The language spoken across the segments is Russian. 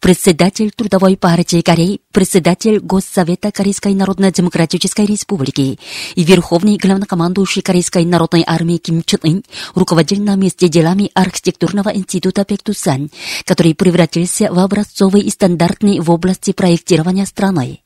Председатель Трудовой партии Кореи, председатель Госсовета Корейской Народно-Демократической Республики и верховный главнокомандующий Корейской Народной Армии Ким Чен Ын руководил на месте делами архитектурного института Пектусан, который превратился в образцовый и стандартный в области проектирования страны.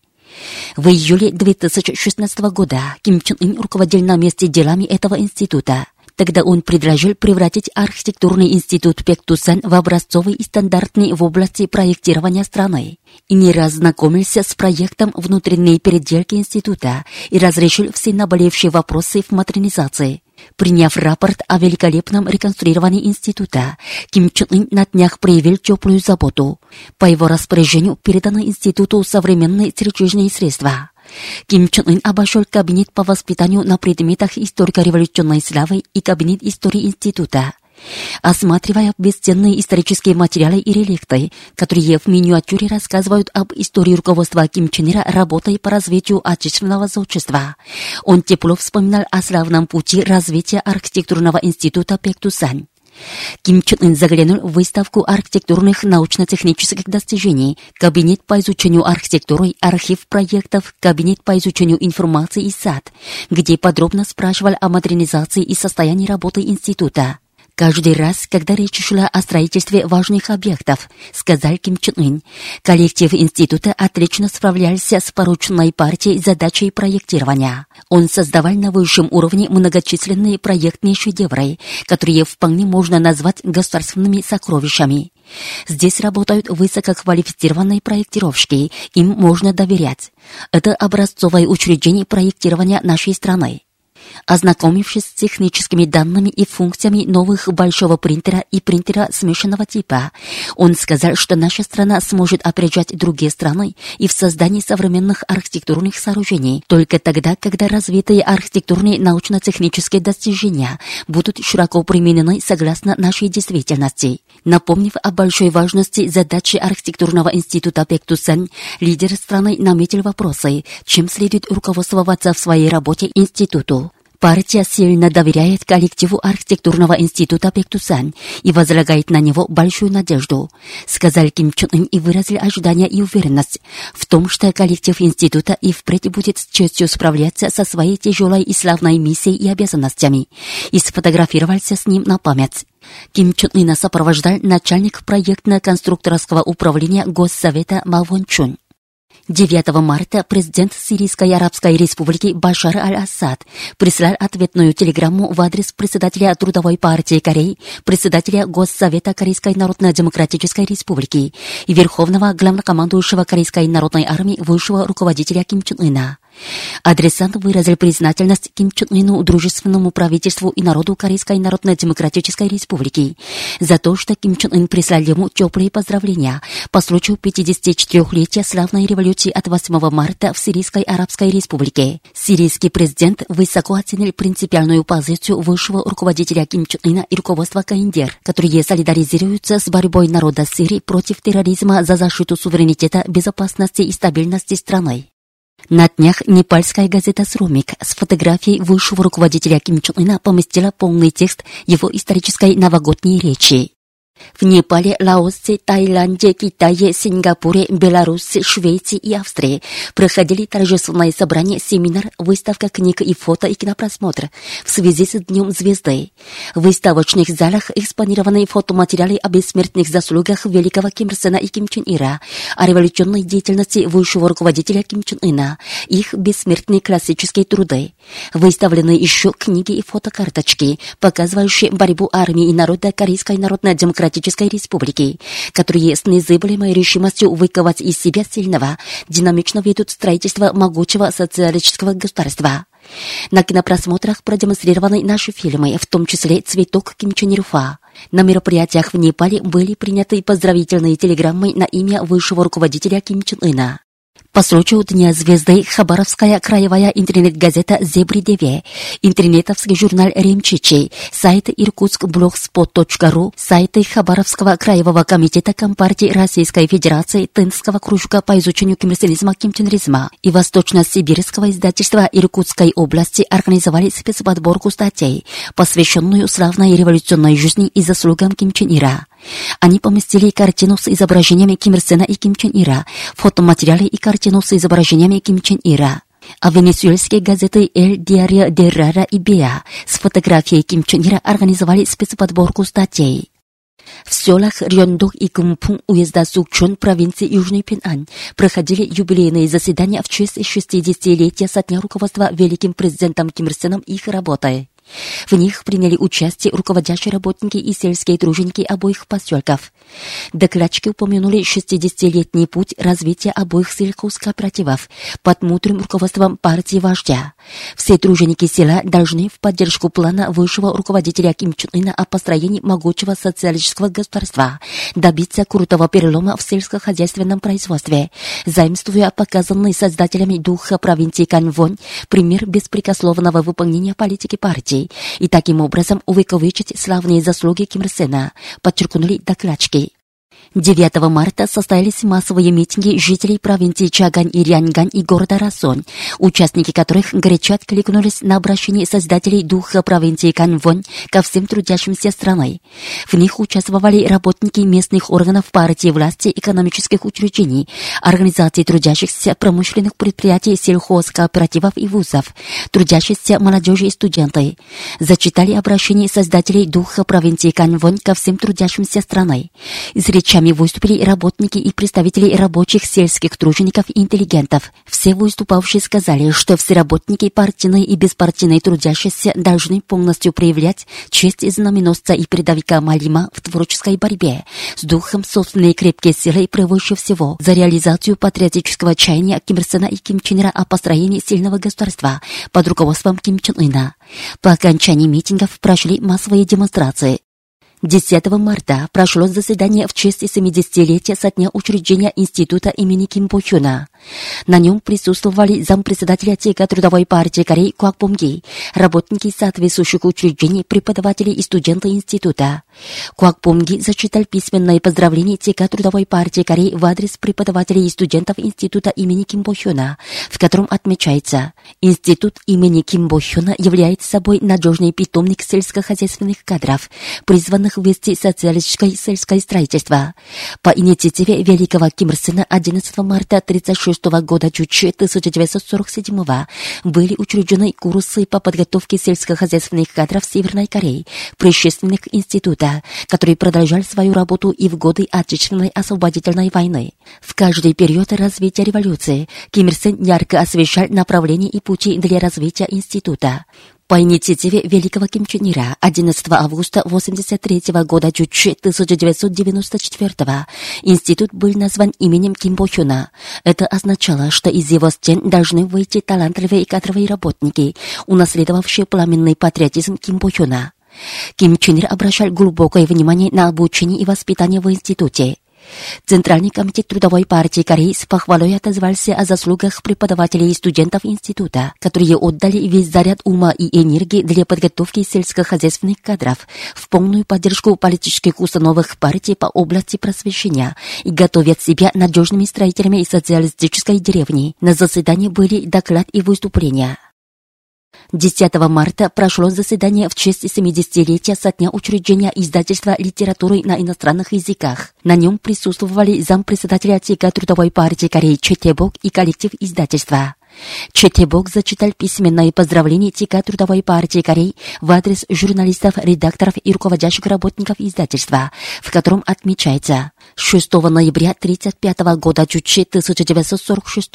В июле 2016 года Ким Чен Ын руководил на месте делами этого института. Тогда он предложил превратить архитектурный институт Пектусан в образцовый и стандартный в области проектирования страны. И не раз знакомился с проектом внутренней переделки института и разрешил все наболевшие вопросы в модернизации. Приняв рапорт о великолепном реконструировании института, Ким Чен Ын на днях проявил теплую заботу. По его распоряжению переданы институту современные чрезвычайные средства. Ким Чен Ын обошел кабинет по воспитанию на предметах историко-революционной славы и кабинет истории института. Осматривая бесценные исторические материалы и реликты, которые в миниатюре рассказывают об истории руководства Ким Чен Ира работой по развитию отечественного сообщества, он тепло вспоминал о славном пути развития архитектурного института Пектусань. Ким Чен Ын заглянул в выставку архитектурных научно-технических достижений, кабинет по изучению архитектуры, архив проектов, кабинет по изучению информации и сад, где подробно спрашивал о модернизации и состоянии работы института. Каждый раз, когда речь шла о строительстве важных объектов, сказал Ким Чен Ын, коллектив института отлично справлялся с порученной партией задачей проектирования. Он создавал на высшем уровне многочисленные проектные шедевры, которые вполне можно назвать государственными сокровищами. Здесь работают высококвалифицированные проектировщики, им можно доверять. Это образцовое учреждение проектирования нашей страны. Ознакомившись с техническими данными и функциями новых большого принтера и принтера смешанного типа, он сказал, что наша страна сможет опережать другие страны и в создании современных архитектурных сооружений только тогда, когда развитые архитектурные научно-технические достижения будут широко применены согласно нашей действительности. Напомнив о большой важности задачи архитектурного института Пектусан, лидер страны наметил вопросы, чем следует руководствоваться в своей работе институту. Партия сильно доверяет коллективу архитектурного института Пектусан и возлагает на него большую надежду, сказал Ким Чен Ын и выразил ожидания и уверенность в том, что коллектив института и впредь будет с честью справляться со своей тяжелой и славной миссией и обязанностями, и сфотографировался с ним на память. Ким Чен Ына сопровождал начальник проектно-конструкторского управления Госсовета Ма Вон Чун. 9 марта президент Сирийской Арабской Республики Башар аль-Ассад прислал ответную телеграмму в адрес председателя Трудовой партии Кореи, председателя Госсовета Корейской Народно-Демократической Республики и верховного главнокомандующего Корейской Народной Армии высшего руководителя Ким Чен Ына. Адресант выразил признательность Ким Чен Ыну, дружественному правительству и народу Корейской Народно-Демократической Республики за то, что Ким Чен Ын прислал ему теплые поздравления по случаю 54-летия славной революции от 8 марта в Сирийской Арабской Республике. Сирийский президент высоко оценил принципиальную позицию высшего руководителя Ким Чен Ына и руководства КНДР, которые солидаризируются с борьбой народа Сирии против терроризма за защиту суверенитета, безопасности и стабильности страны. На днях непальская газета «Срумик» с фотографией высшего руководителя Ким Чен Ына поместила полный текст его исторической новогодней речи. В Непале, Лаосе, Таиланде, Китае, Сингапуре, Беларуси, Швеции и Австрии проходили торжественное собрание, семинар, выставка книг и фото и кинопросмотр в связи с Днем Звезды. В выставочных залах экспонированы фотоматериалы о бессмертных заслугах великого Ким Ир Сена и Ким Чен Ира, о революционной деятельности высшего руководителя Ким Чен Ына, их бессмертные классические труды. Выставлены еще книги и фотокарточки, показывающие борьбу армии и народа Корейской Народно-Демократической Республики, которые с незыблемой решимостью выковать из себя сильного, динамично ведут строительство могучего социалистического государства. На кинопросмотрах продемонстрированы наши фильмы, в том числе «Цветок Ким Чен Ирфа». На мероприятиях в Непале были приняты поздравительные телеграммы на имя высшего руководителя Ким Чен Ына. По случаю Дня звезды Хабаровская краевая интернет-газета «Зебри-ДВ», интернетовский журнал «Ремчичи», сайт irkutskblogspot.ru, сайты Хабаровского краевого комитета Компартии Российской Федерации Тынского кружка по изучению кимрсилизма кимченризма и Восточно-Сибирского издательства Иркутской области организовали спецподборку статей, посвященную славной революционной жизни и заслугам Ким Чен Ира. Они поместили картину с изображениями Ким Ир Сена и Ким Чен Ира, фотоматериалы и картину с изображениями Ким Чен Ира. А венесуэльские газеты «Эль Диарио де Рара» и «Беа» с фотографией Ким Чен Ира организовали спецподборку статей. В селах Рёндок и Кумпун уезда Сукчон провинции Южный Пинань проходили юбилейные заседания в честь 60-летия со дня руководства великим президентом Ким Ир Сеном их работой. В них приняли участие руководящие работники и сельские труженики обоих поселков. Докладчики упомянули 60-летний путь развития обоих сельхозкооперативов под мудрым руководством партии вождя. Все труженики села должны в поддержку плана высшего руководителя Ким Чен Ына о построении могучего социалистического государства добиться крутого перелома в сельскохозяйственном производстве, заимствуя показанный создателями духа провинции Канвон пример беспрекословного выполнения политики партии и таким образом увековечить славные заслуги Ким Ир Сена, подчеркнули докладчики. 9 марта состоялись массовые митинги жителей провинции Чагань и Ряньгань и города Расон, участники которых горячо откликнулись на обращение создателей духа провинции Канвон ко всем трудящимся страной. В них участвовали работники местных органов партии власти, экономических учреждений, организаций трудящихся промышленных предприятий, сельхозкооперативов и вузов, трудящихся молодежи и студенты. Зачитали обращение создателей духа провинции Канвон ко всем трудящимся страной. Из речами выступили работники и представители рабочих сельских тружеников и интеллигентов. Все выступавшие сказали, что все работники партийные и беспартийные трудящиеся должны полностью проявлять честь знаменосца и передовика Малима в творческой борьбе с духом собственной крепкой силы превыше всего за реализацию патриотического чаяния Ким Ир Сена и Ким Чен Ира о построении сильного государства под руководством Ким Чен Ына. По окончании митингов прошли массовые демонстрации. 10 марта прошло заседание в честь 70-летия со дня учреждения Института имени Ким Бо. На нем присутствовали зампредседателя ТК Трудовой партии Кореи Куак Бомги, работники соответствующих учреждений, преподаватели и студенты института. Куак Бомги зачитал письменное поздравление ТК Трудовой партии Кореи в адрес преподавателей и студентов Института имени Ким Бо в котором отмечается, Институт имени Ким Бо является собой надежный питомник сельскохозяйственных кадров, призванных вести социалистическое сельское строительство. По инициативе великого Ким Ир Сена 11 марта 36 года Чучи 1947 были учреждены курсы по подготовке сельскохозяйственных кадров Северной Кореи, предшественных института, которые продолжали свою работу и в годы Отечественной освободительной войны. В каждый период развития революции Ким Ир Сен ярко освещал направления и пути для развития института. По инициативе великого Ким Чен Ира 11 августа 1983 года Чучи 1994 институт был назван именем Ким Бо Хюна. Это означало, что из его стен должны выйти талантливые и кадровые работники, унаследовавшие пламенный патриотизм Ким Бо Хюна. Ким Чен Ир обращал глубокое внимание на обучение и воспитание в институте. Центральный комитет Трудовой партии Кореи с похвалой отозвался о заслугах преподавателей и студентов института, которые отдали весь заряд ума и энергии для подготовки сельскохозяйственных кадров в полную поддержку политических установок партии по области просвещения и готовят себя надежными строителями социалистической деревни. На заседании были доклад и выступления. 10 марта прошло заседание в честь 70-летия со дня учреждения издательства литературы на иностранных языках. На нем присутствовали зампредседателя ЦК Трудовой партии Кореи Четебок и коллектив издательства. Четебок зачитал письменное поздравление ТК Трудовой партии Кореи в адрес журналистов, редакторов и руководящих работников издательства, в котором отмечается 6 ноября 1935 года Чучи 1946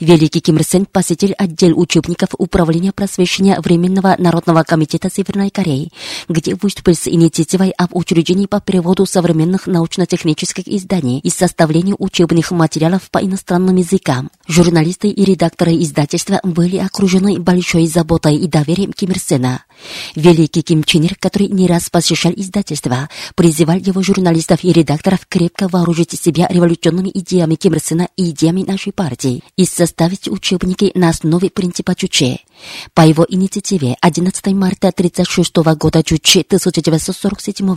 Великий Ким Ир Сен посетил отдел учебников Управления просвещения Временного Народного комитета Северной Кореи, где выступил с инициативой об учреждении по переводу современных научно-технических изданий и составлению учебных материалов по иностранным языкам. Журналисты и редакторы издательства были окружены большой заботой и доверием Ким Ир Сена. Великий Ким Чен Ир, который не раз посещал издательство, призывал его журналистов и редакторов крепко вооружить себя революционными идеями Ким Ир Сына и идеями нашей партии и составить учебники на основе принципа Чуче. По его инициативе 11 марта 1936 года Чуче 1947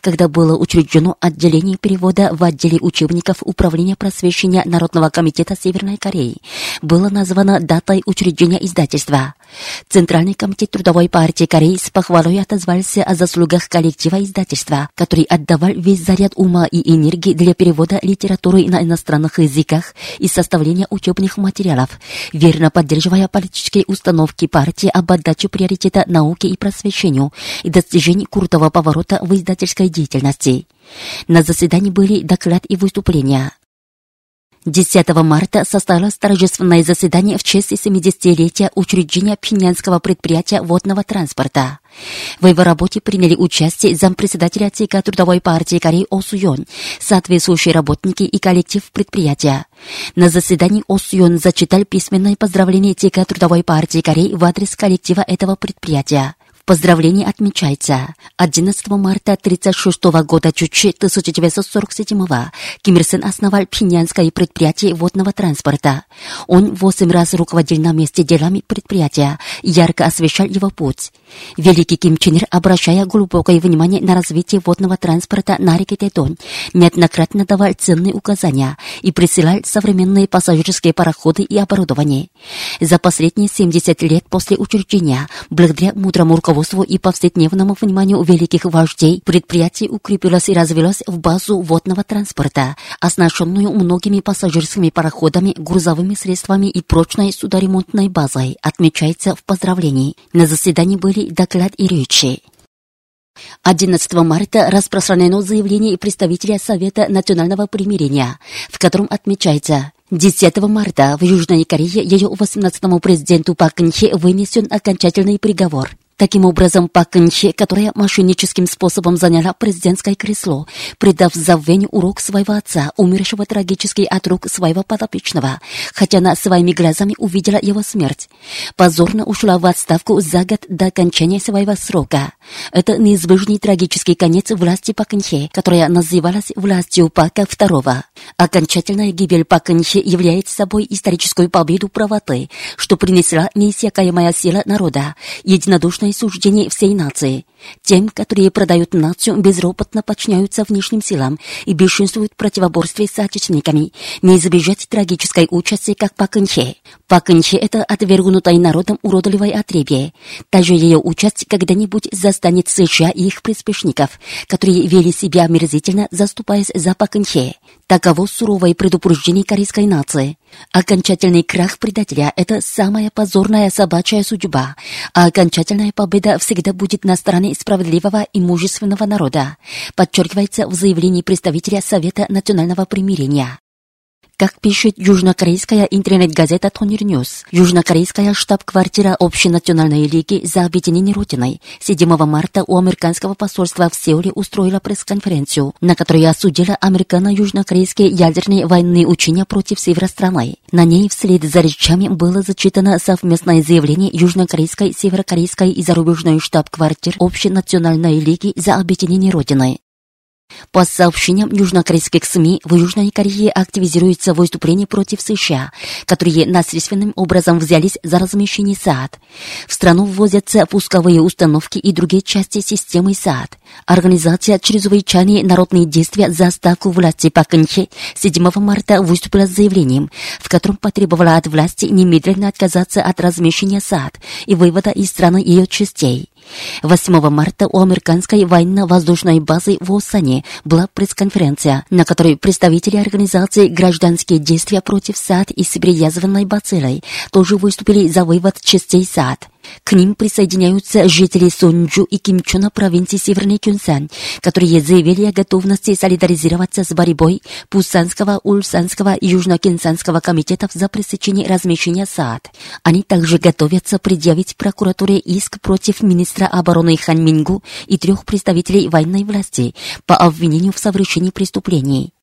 когда было учреждено отделение перевода в отделе учебников Управления просвещения Народного комитета Северной Кореи, было названо датой учреждения издательства. Центральный комитет Трудовой партии Кореи с похвалой отозвался о заслугах коллектива издательства, который отдавал весь заряд ума и энергии для перевода литературы на иностранных языках и составления учебных материалов, верно поддерживая политические установки партии об отдаче приоритета науке и просвещению и достижении крутого поворота в издательской деятельности. На заседании были доклад и выступления. 10 марта состоялось торжественное заседание в честь 70-летия учреждения Пинянского предприятия водного транспорта. В его работе приняли участие зампредседателя ЦК Трудовой партии Кореи О Суён, соответствующие работники и коллектив предприятия. На заседании О зачитал письменное поздравление ЦК Трудовой партии Кореи в адрес коллектива этого предприятия. Поздравление отмечается. 11 марта 1936 года Чучи 1947 Ким Ир Сен основал Пинянское предприятие водного транспорта. Он восемь раз руководил на месте делами предприятия, ярко освещал его путь. Великий Ким Чен Ир, обращая глубокое внимание на развитие водного транспорта на реке Тетон, неоднократно давал ценные указания и присылал современные пассажирские пароходы и оборудование. За последние 70 лет после учреждения, благодаря мудрому руководству руководству и повседневному вниманию великих вождей предприятие укрепилось и развилось в базу водного транспорта, оснащенную многими пассажирскими пароходами, грузовыми средствами и прочной судоремонтной базой, отмечается в поздравлении. На заседании были доклад и речи. 11 марта распространено заявление представителя Совета национального примирения, в котором отмечается, 10 марта в Южной Корее ее 18-му президенту Пак Кын вынесен окончательный приговор. Таким образом, Пак Кынче, которая мошенническим способом заняла президентское кресло, придав забвению урок своего отца, умершего трагически от рук своего подопечного, хотя она своими глазами увидела его смерть, позорно ушла в отставку за год до окончания своего срока. Это неизбежный трагический конец власти Пак Кынче, которая называлась властью Пака II. Окончательная гибель Пак Кынче является собой историческую победу правоты, что принесла неиссякаемая сила народа, единодушно суждение всей нации. Тем, которые продают нацию, безропотно подчиняются внешним силам и бесчинствуют в противоборстве с отечественниками, не избежать трагической участи, как Пакынче. Пакынче — это отвергнутое народом уродливое отребье. Также ее участь когда-нибудь застанет США и их приспешников, которые вели себя омерзительно, заступаясь за Пакынче. Таково суровое предупреждение корейской нации. Окончательный крах предателя — это самая позорная собачья судьба, а окончательная победа всегда будет на стороне справедливого и мужественного народа, подчеркивается в заявлении представителя Совета национального примирения. Как пишет южнокорейская интернет-газета Tongil News, южнокорейская штаб-квартира Общенациональной лиги за объединение Родиной 7 марта у американского посольства в Сеуле устроила пресс-конференцию, на которой осудила американо-южнокорейские ядерные военные учения против севера страны. На ней вслед за речами было зачитано совместное заявление южнокорейской, северокорейской и зарубежной штаб-квартир Общенациональной лиги за объединение Родины. По сообщениям южнокорейских СМИ, в Южной Корее активизируется выступление против США, которые насильственным образом взялись за размещение САД. В страну ввозятся пусковые установки и другие части системы САД. Организация «Чрезвычайные народные действия за ставку власти Пакынче» 7 марта выступила с заявлением, в котором потребовала от власти немедленно отказаться от размещения САД и вывода из страны ее частей. 8 марта у американской военно-воздушной базы в Осане была пресс-конференция, на которой представители организации «Гражданские действия против САД» и с язвенной бациллой тоже выступили за вывод частей САД. К ним присоединяются жители Сонджу и Кимчона провинции Северный Кюнсан, которые заявили о готовности солидаризироваться с борьбой Пусанского, Ульсанского и Южно-Кинсанского комитетов за пресечение размещения САД. Они также готовятся предъявить прокуратуре иск против министра обороны Хан Мингу и трех представителей военной власти по обвинению в совершении преступлений.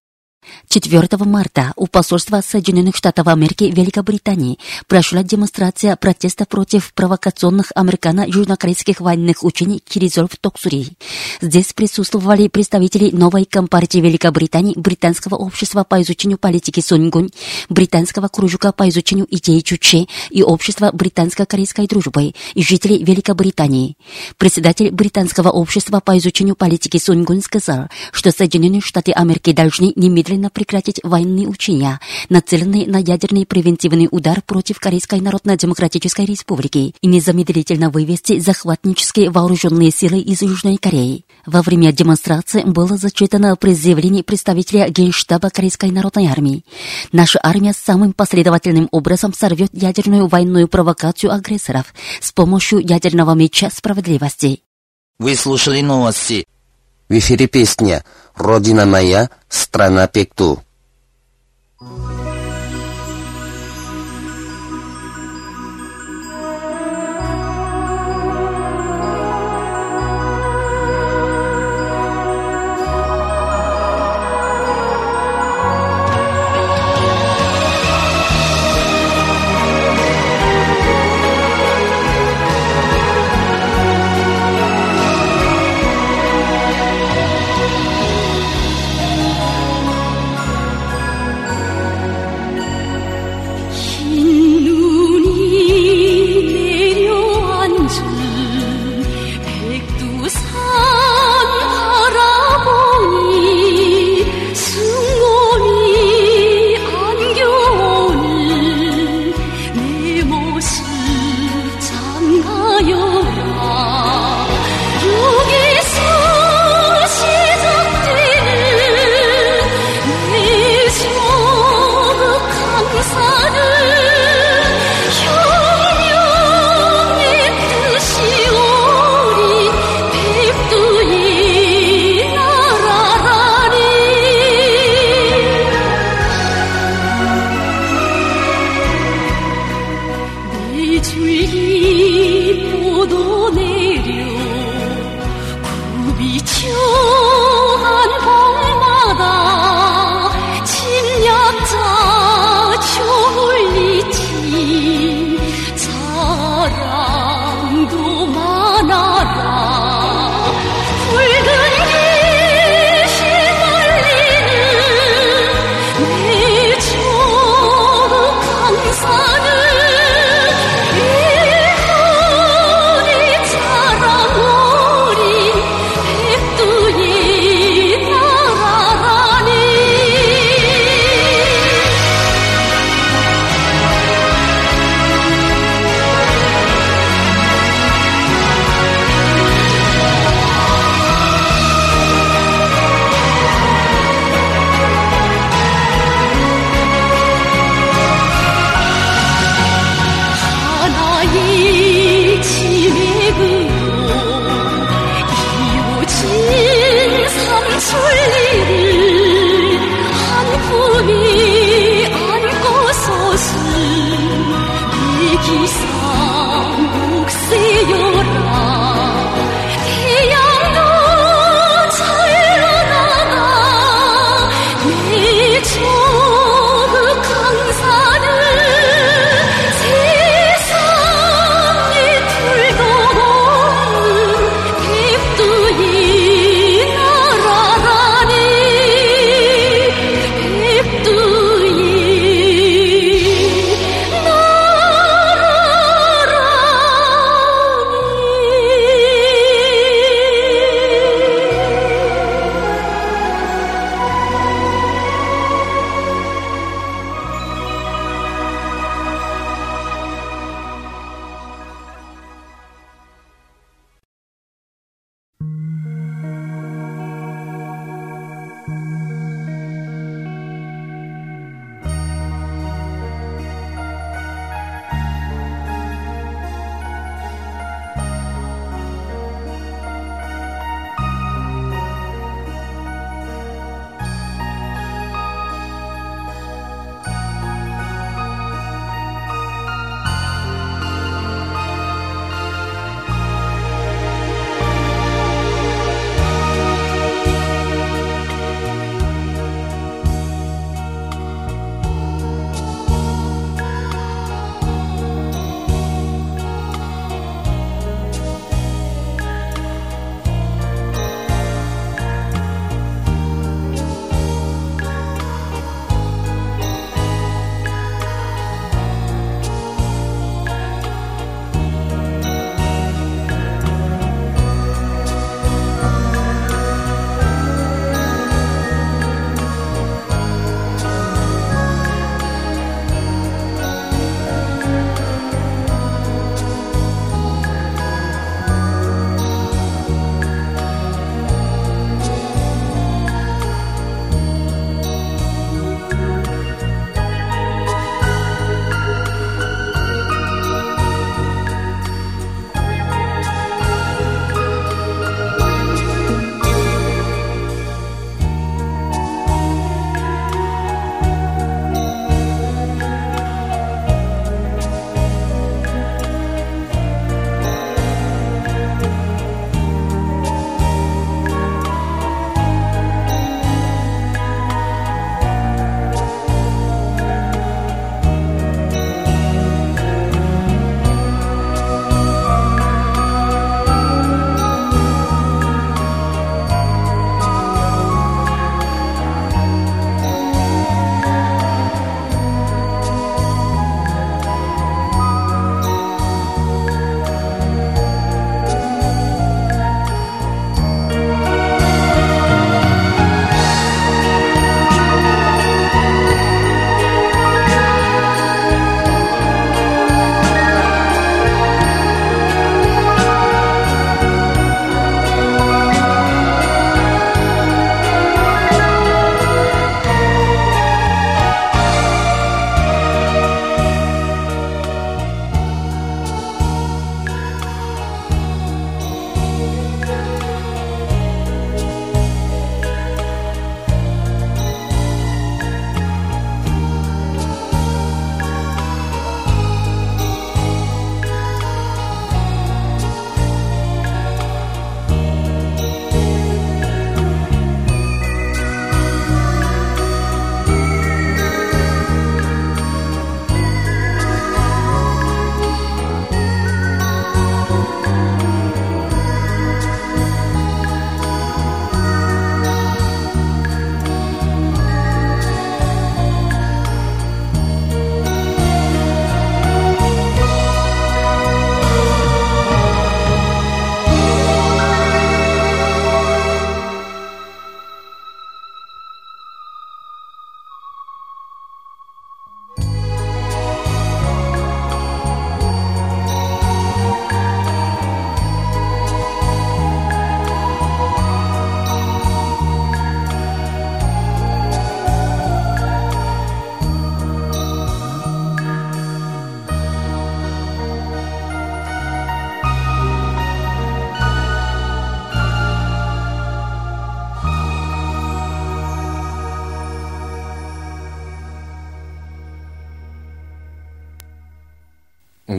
4 марта у посольства Соединенных Штатов Америки в Великобритании прошла демонстрация протеста против провокационных американо-южнокорейских военных учений Киризол в Токсури. Здесь присутствовали представители новой компартии Великобритании, Британского общества по изучению политики Сунгунь, Британского кружка по изучению идей Чуче и общества британско-корейской дружбы и жителей Великобритании. Председатель Британского общества по изучению политики Сунгунь сказал, что Соединенные Штаты Америки должны немедленно немедленно прекратить военные учения, нацеленные на ядерный превентивный удар против Корейской Народно-Демократической Республики и незамедлительно вывести захватнические вооруженные силы из Южной Кореи. Во время демонстрации было зачитано заявлении представителя Генштаба Корейской Народной Армии. Наша армия самым последовательным образом сорвет ядерную военную провокацию агрессоров с помощью ядерного меча справедливости. Вы слушали новости. В эфире песня «Родина моя, страна пекту».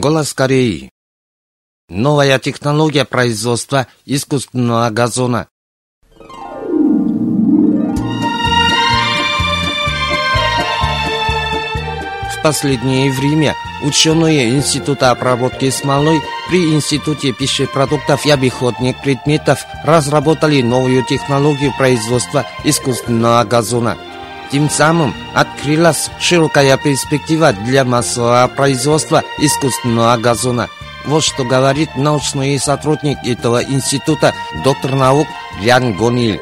Голос Кореи. Новая технология производства искусственного газона. В последнее время ученые Института обработки смолой при Институте пищепродуктов и обиходных предметов разработали новую технологию производства искусственного газона. Тем самым открылась широкая перспектива для массового производства искусственного газона. Вот что говорит научный сотрудник этого института, доктор наук Лян Гонил.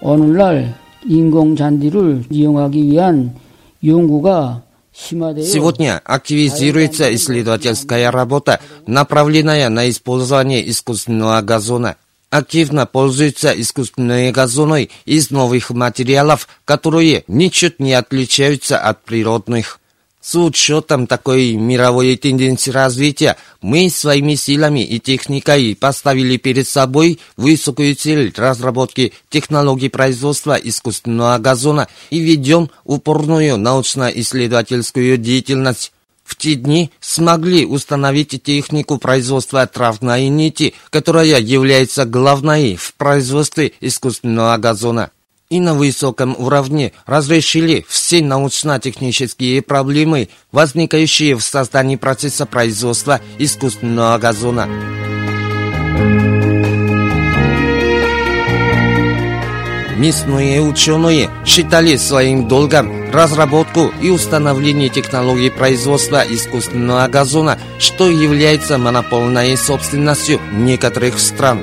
오늘날 인공 잔디를 이용하기 위한 연구가 심화되어 Сегодня активизируется исследовательская работа, направленная на использование искусственного газона. Активно пользуются искусственные газоны из новых материалов, которые ничуть не отличаются от природных. С учетом такой мировой тенденции развития, мы своими силами и техникой поставили перед собой высокую цель разработки технологий производства искусственного газона и ведем упорную научно-исследовательскую деятельность. В те дни смогли установить технику производства травной нити, которая является главной в производстве искусственного газона и на высоком уровне разрешили все научно-технические проблемы, возникающие в создании процесса производства искусственного газона. Местные ученые считали своим долгом разработку и установление технологий производства искусственного газона, что является монопольной собственностью некоторых стран.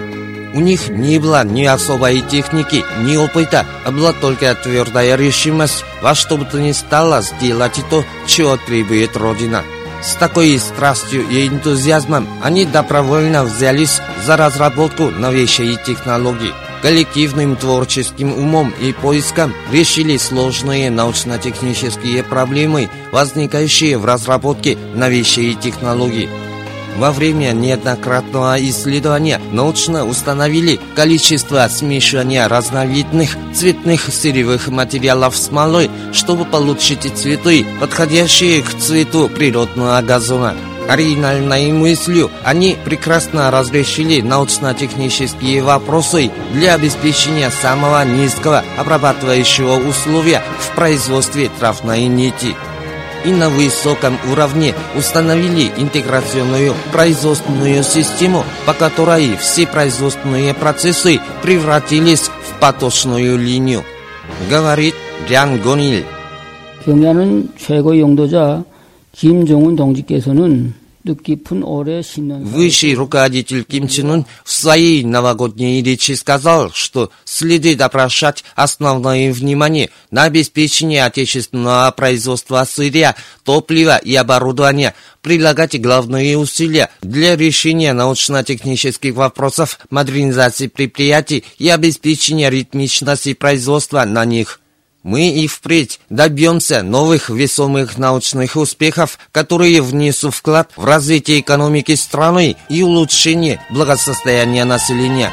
У них не было ни особой техники, ни опыта, а была только твердая решимость во что бы то ни стало сделать то, чего требует Родина. С такой страстью и энтузиазмом они добровольно взялись за разработку новейшей технологии. Коллективным творческим умом и поиском решили сложные научно-технические проблемы, возникающие в разработке новейшей технологии. Во время неоднократного исследования научно установили количество смешивания разновидных цветных сырьевых материалов смолой, чтобы получить цветы, подходящие к цвету природного газона Оригинальной мыслью они прекрасно разрешили научно-технические вопросы для обеспечения самого низкого обрабатывающего условия в производстве травной нити и на высоком уровне установили интеграционную производственную систему, по которой все производственные процессы превратились в поточную линию, говорит Лян Гонил. 경야는 최고 용도자 김종훈 동지께서는 Высший руководитель Ким Чен Ын в своей новогодней речи сказал, что следует обращать основное внимание на обеспечение отечественного производства сырья, топлива и оборудования, прилагать главные усилия для решения научно-технических вопросов, модернизации предприятий и обеспечения ритмичности производства на них. Мы и впредь добьемся новых весомых научных успехов, которые внесут вклад в развитие экономики страны и улучшение благосостояния населения.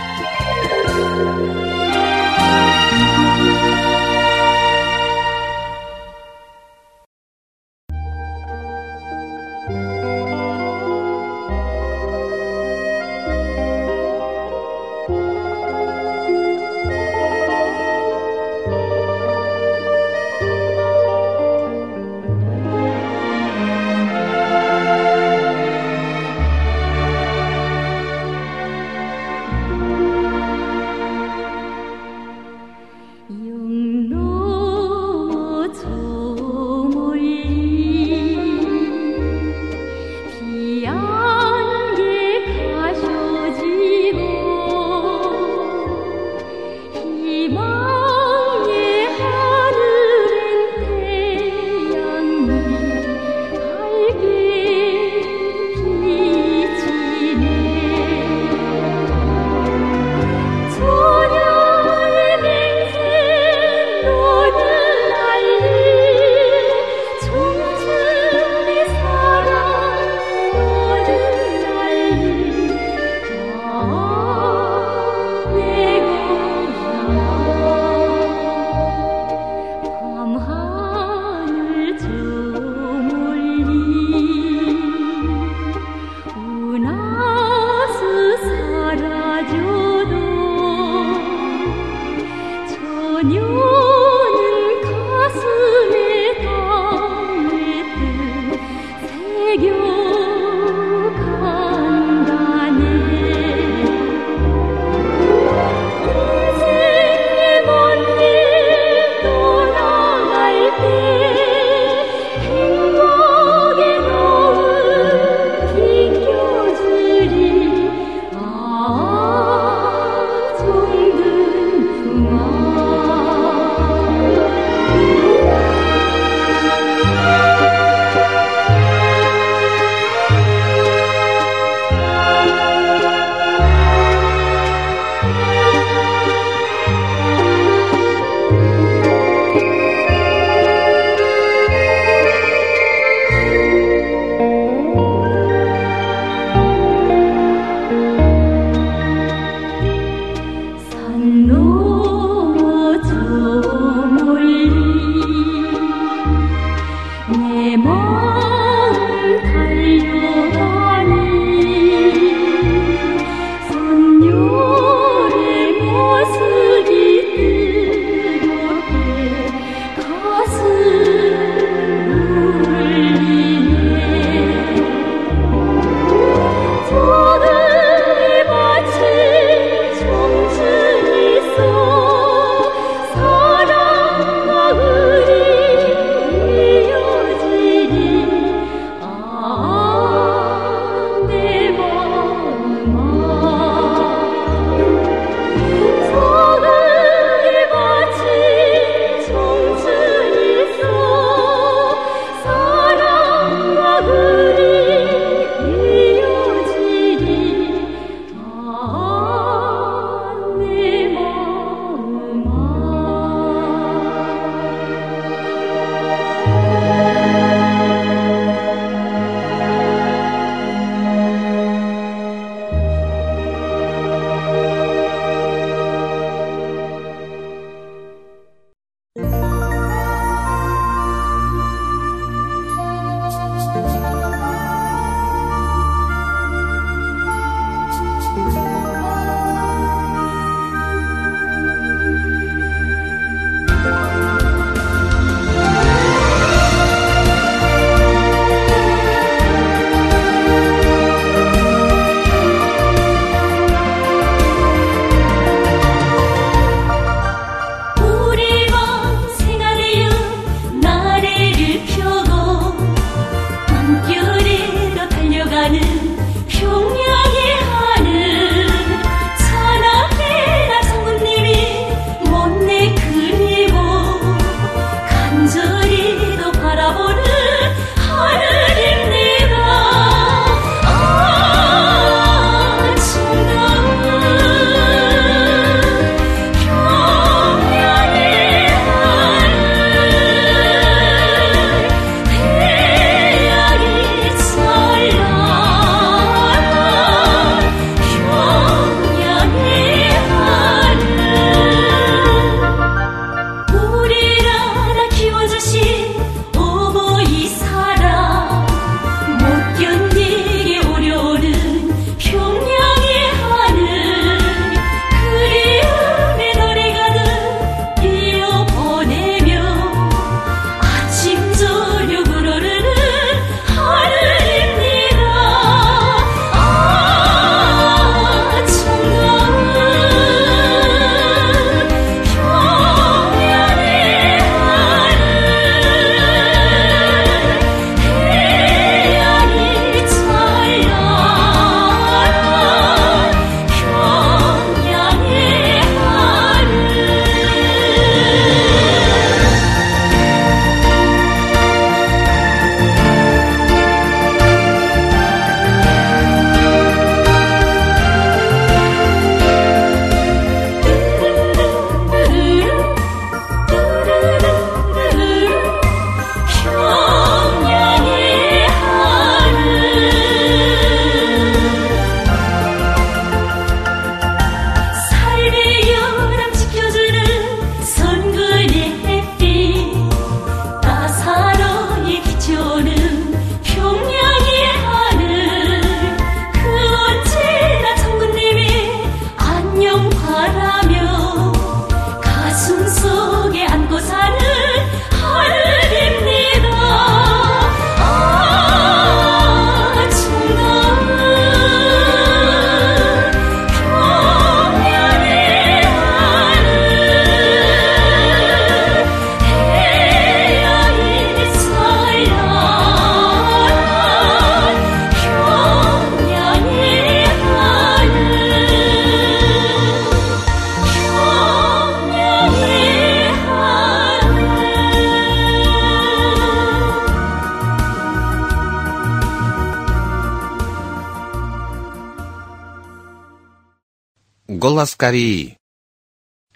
Голос Кореи.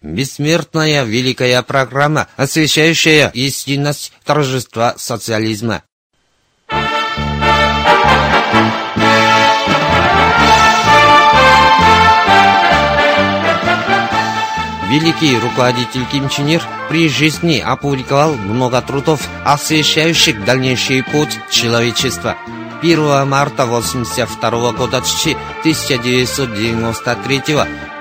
Бессмертная великая программа, освещающая истинность торжества социализма. Великий руководитель Ким Чен Ир при жизни опубликовал много трудов, освещающих дальнейший путь человечества. 1 марта 1982 года 1993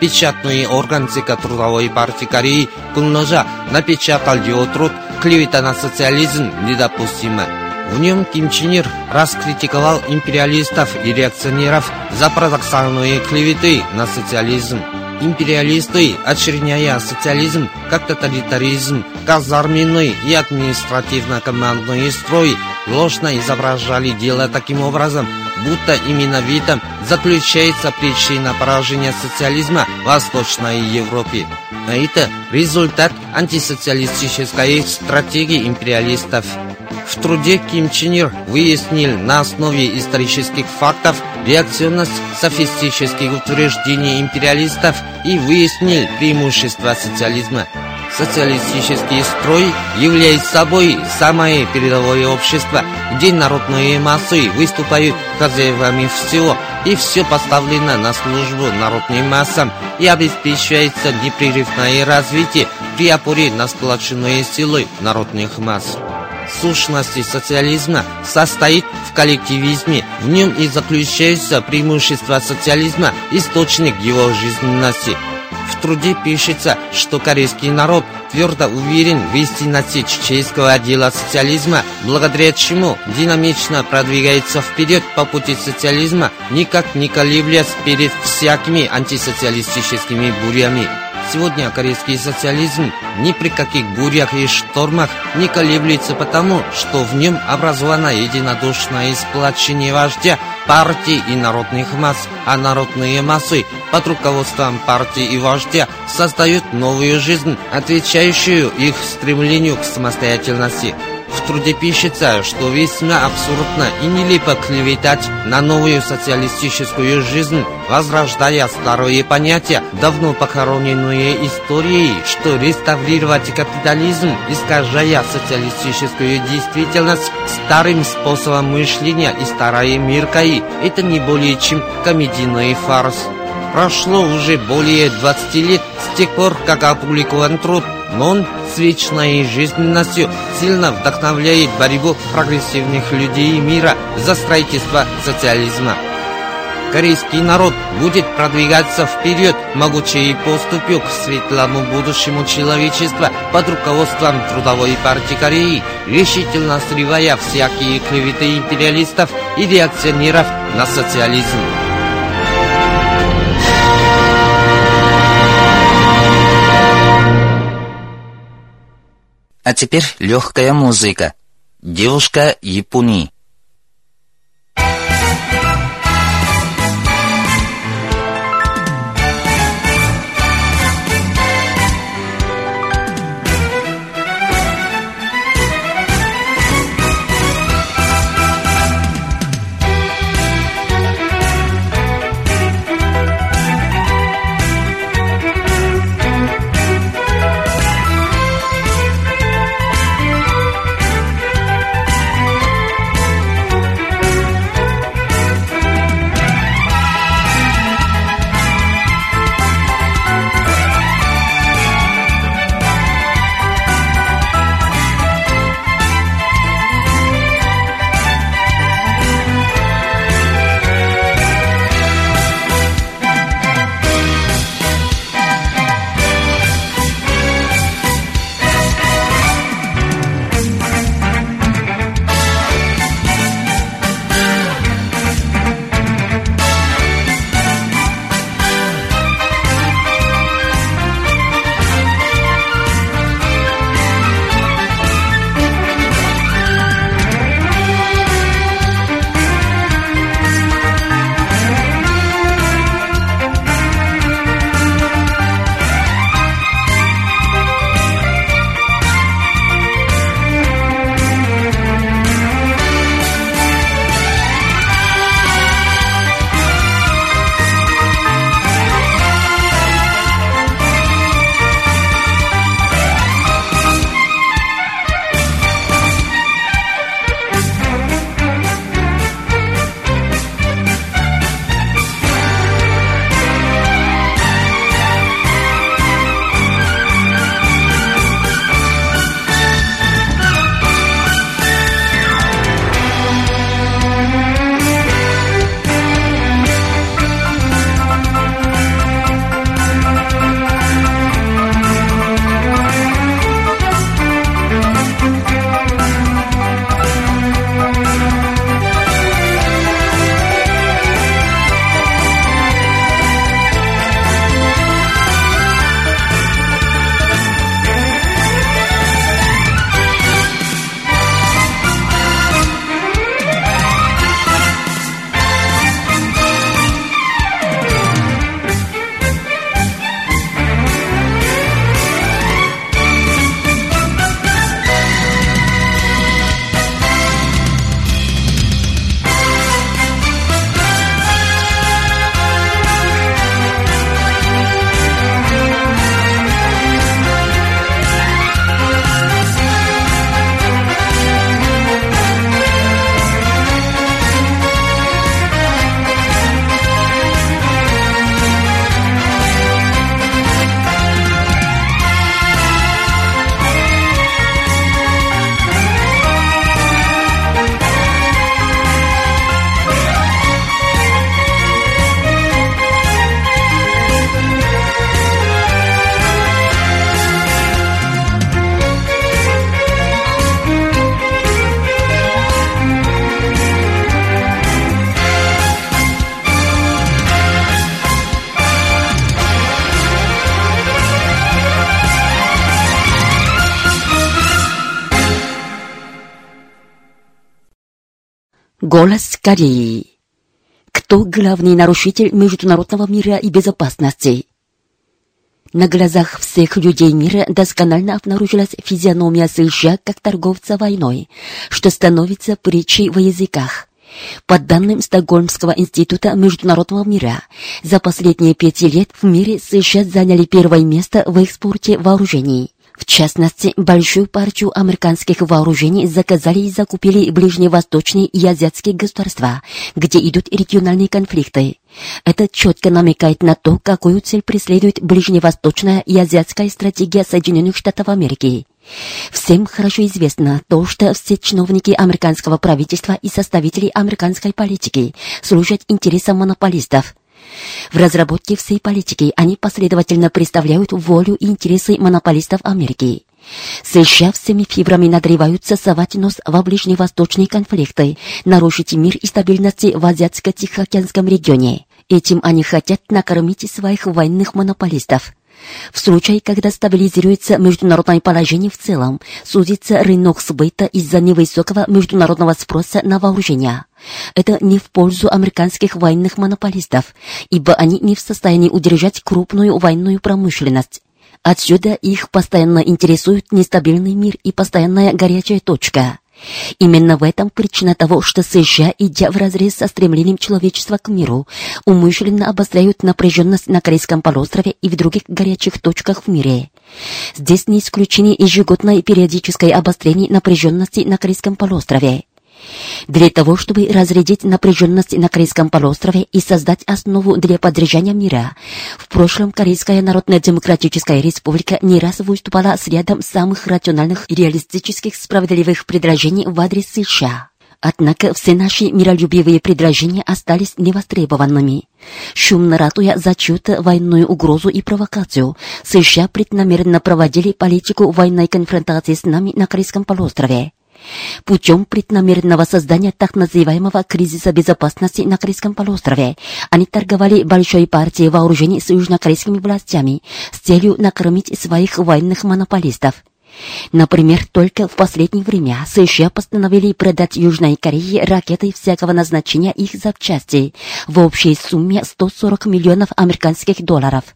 печатный орган ЦК Трудовой партии Кореи Кунножа напечатал его труд «Клевета на социализм недопустима». В нем Ким Чен Ир раскритиковал империалистов и реакционеров за парадоксальные клеветы на социализм. Империалисты, очерняя социализм как тоталитаризм, казарменный и административно-командный строй, ложно изображали дело таким образом, будто именно в этом заключается причина поражения социализма в Восточной Европе. А это результат антисоциалистической стратегии империалистов. В труде Ким Чен Ир выяснил на основе исторических фактов реакционность софистических утверждений империалистов и выяснил преимущества социализма. Социалистический строй является собой самое передовое общество, где народные массы выступают хозяевами всего, и все поставлено на службу народным массам и обеспечивается непрерывное развитие при опоре на сплоченные силы народных масс сущности социализма состоит в коллективизме. В нем и заключается преимущество социализма, источник его жизненности. В труде пишется, что корейский народ твердо уверен в истинности чеченского дела социализма, благодаря чему динамично продвигается вперед по пути социализма, никак не колеблясь перед всякими антисоциалистическими бурями. Сегодня корейский социализм ни при каких бурях и штормах не колеблется потому, что в нем образовано единодушное сплочение вождя партии и народных масс, а народные массы под руководством партии и вождя создают новую жизнь, отвечающую их стремлению к самостоятельности. В труде пишется, что весьма абсурдно и нелепо клеветать на новую социалистическую жизнь, возрождая старые понятия, давно похороненные историей, что реставрировать капитализм, искажая социалистическую действительность старым способом мышления и старой миркой, это не более чем комедийный фарс. Прошло уже более 20 лет с тех пор, как опубликован труд но он с вечной жизненностью сильно вдохновляет борьбу прогрессивных людей мира за строительство социализма. Корейский народ будет продвигаться вперед могучей поступью к светлому будущему человечества под руководством Трудовой партии Кореи, решительно срывая всякие клеветы империалистов и реакционеров на социализм. А теперь легкая музыка. Девушка Японии. Голос Кореи. Кто главный нарушитель международного мира и безопасности? На глазах всех людей мира досконально обнаружилась физиономия США как торговца войной, что становится притчей во языках. По данным Стокгольмского института международного мира, за последние пять лет в мире США заняли первое место в экспорте вооружений. В частности, большую партию американских вооружений заказали и закупили ближневосточные и азиатские государства, где идут региональные конфликты. Это четко намекает на то, какую цель преследует ближневосточная и азиатская стратегия Соединенных Штатов Америки. Всем хорошо известно то, что все чиновники американского правительства и составители американской политики служат интересам монополистов. В разработке всей политики они последовательно представляют волю и интересы монополистов Америки. США всеми фибрами надреваются совать нос во ближневосточные конфликты, нарушить мир и стабильность в Азиатско-Тихоокеанском регионе. Этим они хотят накормить своих военных монополистов. В случае, когда стабилизируется международное положение в целом, сузится рынок сбыта из-за невысокого международного спроса на вооружения. Это не в пользу американских военных монополистов, ибо они не в состоянии удержать крупную военную промышленность. Отсюда их постоянно интересует нестабильный мир и постоянная горячая точка. Именно в этом причина того, что США, идя вразрез со стремлением человечества к миру, умышленно обостряют напряженность на Корейском полуострове и в других горячих точках в мире. Здесь не исключение ежегодное периодическое обострение напряженности на Корейском полуострове. Для того, чтобы разрядить напряженность на Корейском полуострове и создать основу для поддержания мира, в прошлом Корейская Народно-Демократическая Республика не раз выступала с рядом самых рациональных и реалистических справедливых предложений в адрес США. Однако все наши миролюбивые предложения остались невостребованными. Шумно ратуя за чью-то военную угрозу и провокацию, США преднамеренно проводили политику военной конфронтации с нами на Корейском полуострове. Путем преднамеренного создания так называемого кризиса безопасности на Корейском полуострове они торговали большой партией вооружений с южнокорейскими властями с целью накормить своих военных монополистов. Например, только в последнее время США постановили продать Южной Корее ракеты всякого назначения их запчастей в общей сумме 140 миллионов американских долларов –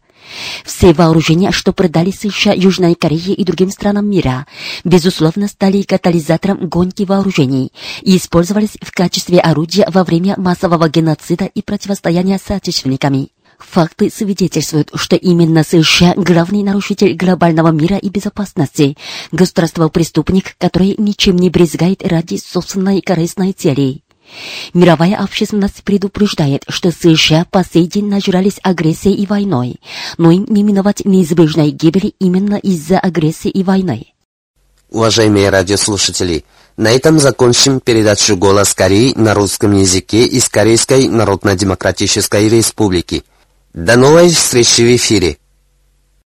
все вооружения, что продали США, Южной Корее и другим странам мира, безусловно, стали катализатором гонки вооружений и использовались в качестве орудия во время массового геноцида и противостояния с отечественниками. Факты свидетельствуют, что именно США – главный нарушитель глобального мира и безопасности, государство-преступник, который ничем не брезгает ради собственной корыстной цели. Мировая общественность предупреждает, что США по сей день нажрались агрессией и войной, но им не миновать неизбежной гибели именно из-за агрессии и войны. Уважаемые радиослушатели, на этом закончим передачу «Голос Кореи» на русском языке из Корейской Народно-Демократической Республики. До новой встречи в эфире!